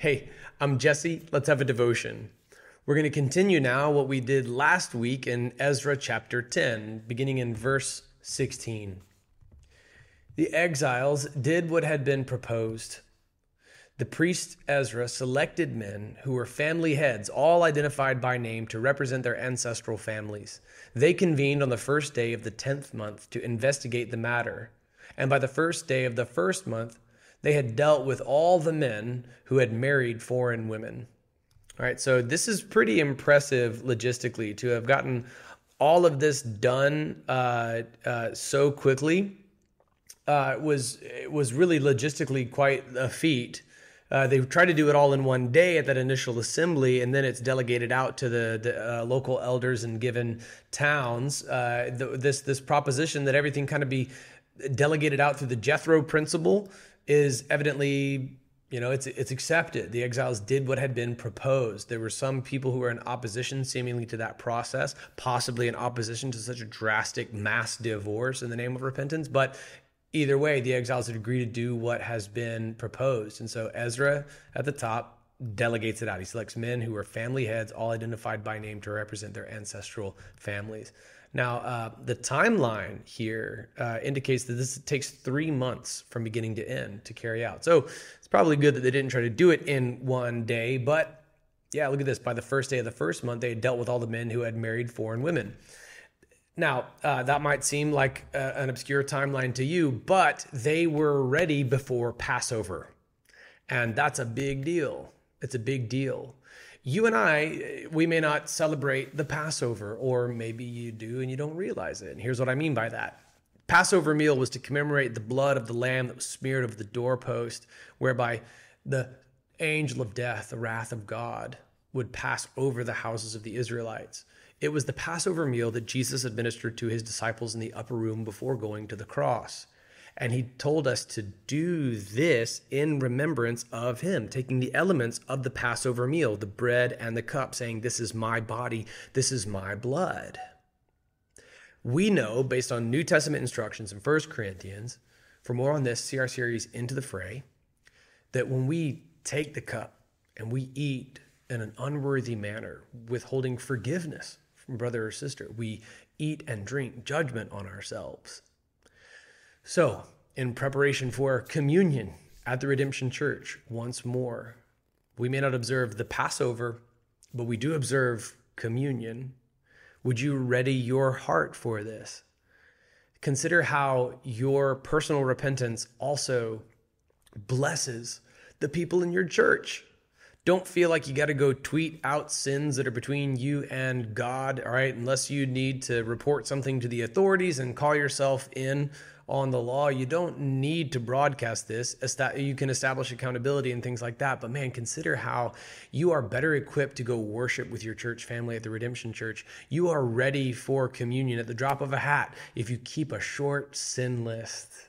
Hey, I'm Jesse. Let's have a devotion. We're going to continue now what we did last week in Ezra chapter 10, beginning in verse 16. The exiles did what had been proposed. The priest Ezra selected men who were family heads, all identified by name, to represent their ancestral families. They convened on the first day of the tenth month to investigate the matter. And by the first day of the first month, they had dealt with all the men who had married foreign women. All right, so this is pretty impressive logistically to have gotten all of this done uh, uh, so quickly. Uh, was was really logistically quite a feat. Uh, they try to do it all in one day at that initial assembly, and then it's delegated out to the, the uh, local elders and given towns. Uh, the, this this proposition that everything kind of be delegated out through the Jethro principle is evidently you know it's it's accepted. The exiles did what had been proposed. There were some people who were in opposition seemingly to that process possibly in opposition to such a drastic mass divorce in the name of repentance. But either way the exiles had agreed to do what has been proposed. And so ezra at the top delegates it out he selects men who are family heads all identified by name to represent their ancestral families now, uh, the timeline here uh, indicates that this takes three months from beginning to end to carry out. So it's probably good that they didn't try to do it in one day. But yeah, look at this. By the first day of the first month, they had dealt with all the men who had married foreign women. Now, uh, that might seem like a, uh, an obscure timeline to you, but they were ready before Passover. And that's a big deal. It's a big deal you and I, we may not celebrate the Passover, or maybe you do and you don't realize it. And here's what I mean by that. Passover meal was to commemorate the blood of the lamb that was smeared over the doorpost, whereby the angel of death, the wrath of God, would pass over the houses of the Israelites. It was the Passover meal that Jesus administered to his disciples in the upper room before going to the cross. And he told us to do this in remembrance of him, taking the elements of the Passover meal, the bread and the cup, saying, This is my body, this is my blood. We know, based on New Testament instructions in 1 Corinthians, for more on this, see our series Into the Fray, that when we take the cup and we eat in an unworthy manner, withholding forgiveness from brother or sister, we eat and drink judgment on ourselves. So, in preparation for communion at the Redemption Church, once more, we may not observe the Passover, but we do observe communion. Would you ready your heart for this? Consider how your personal repentance also blesses the people in your church. Don't feel like you got to go tweet out sins that are between you and God, all right? Unless you need to report something to the authorities and call yourself in on the law. You don't need to broadcast this. You can establish accountability and things like that. But man, consider how you are better equipped to go worship with your church family at the Redemption Church. You are ready for communion at the drop of a hat if you keep a short sin list.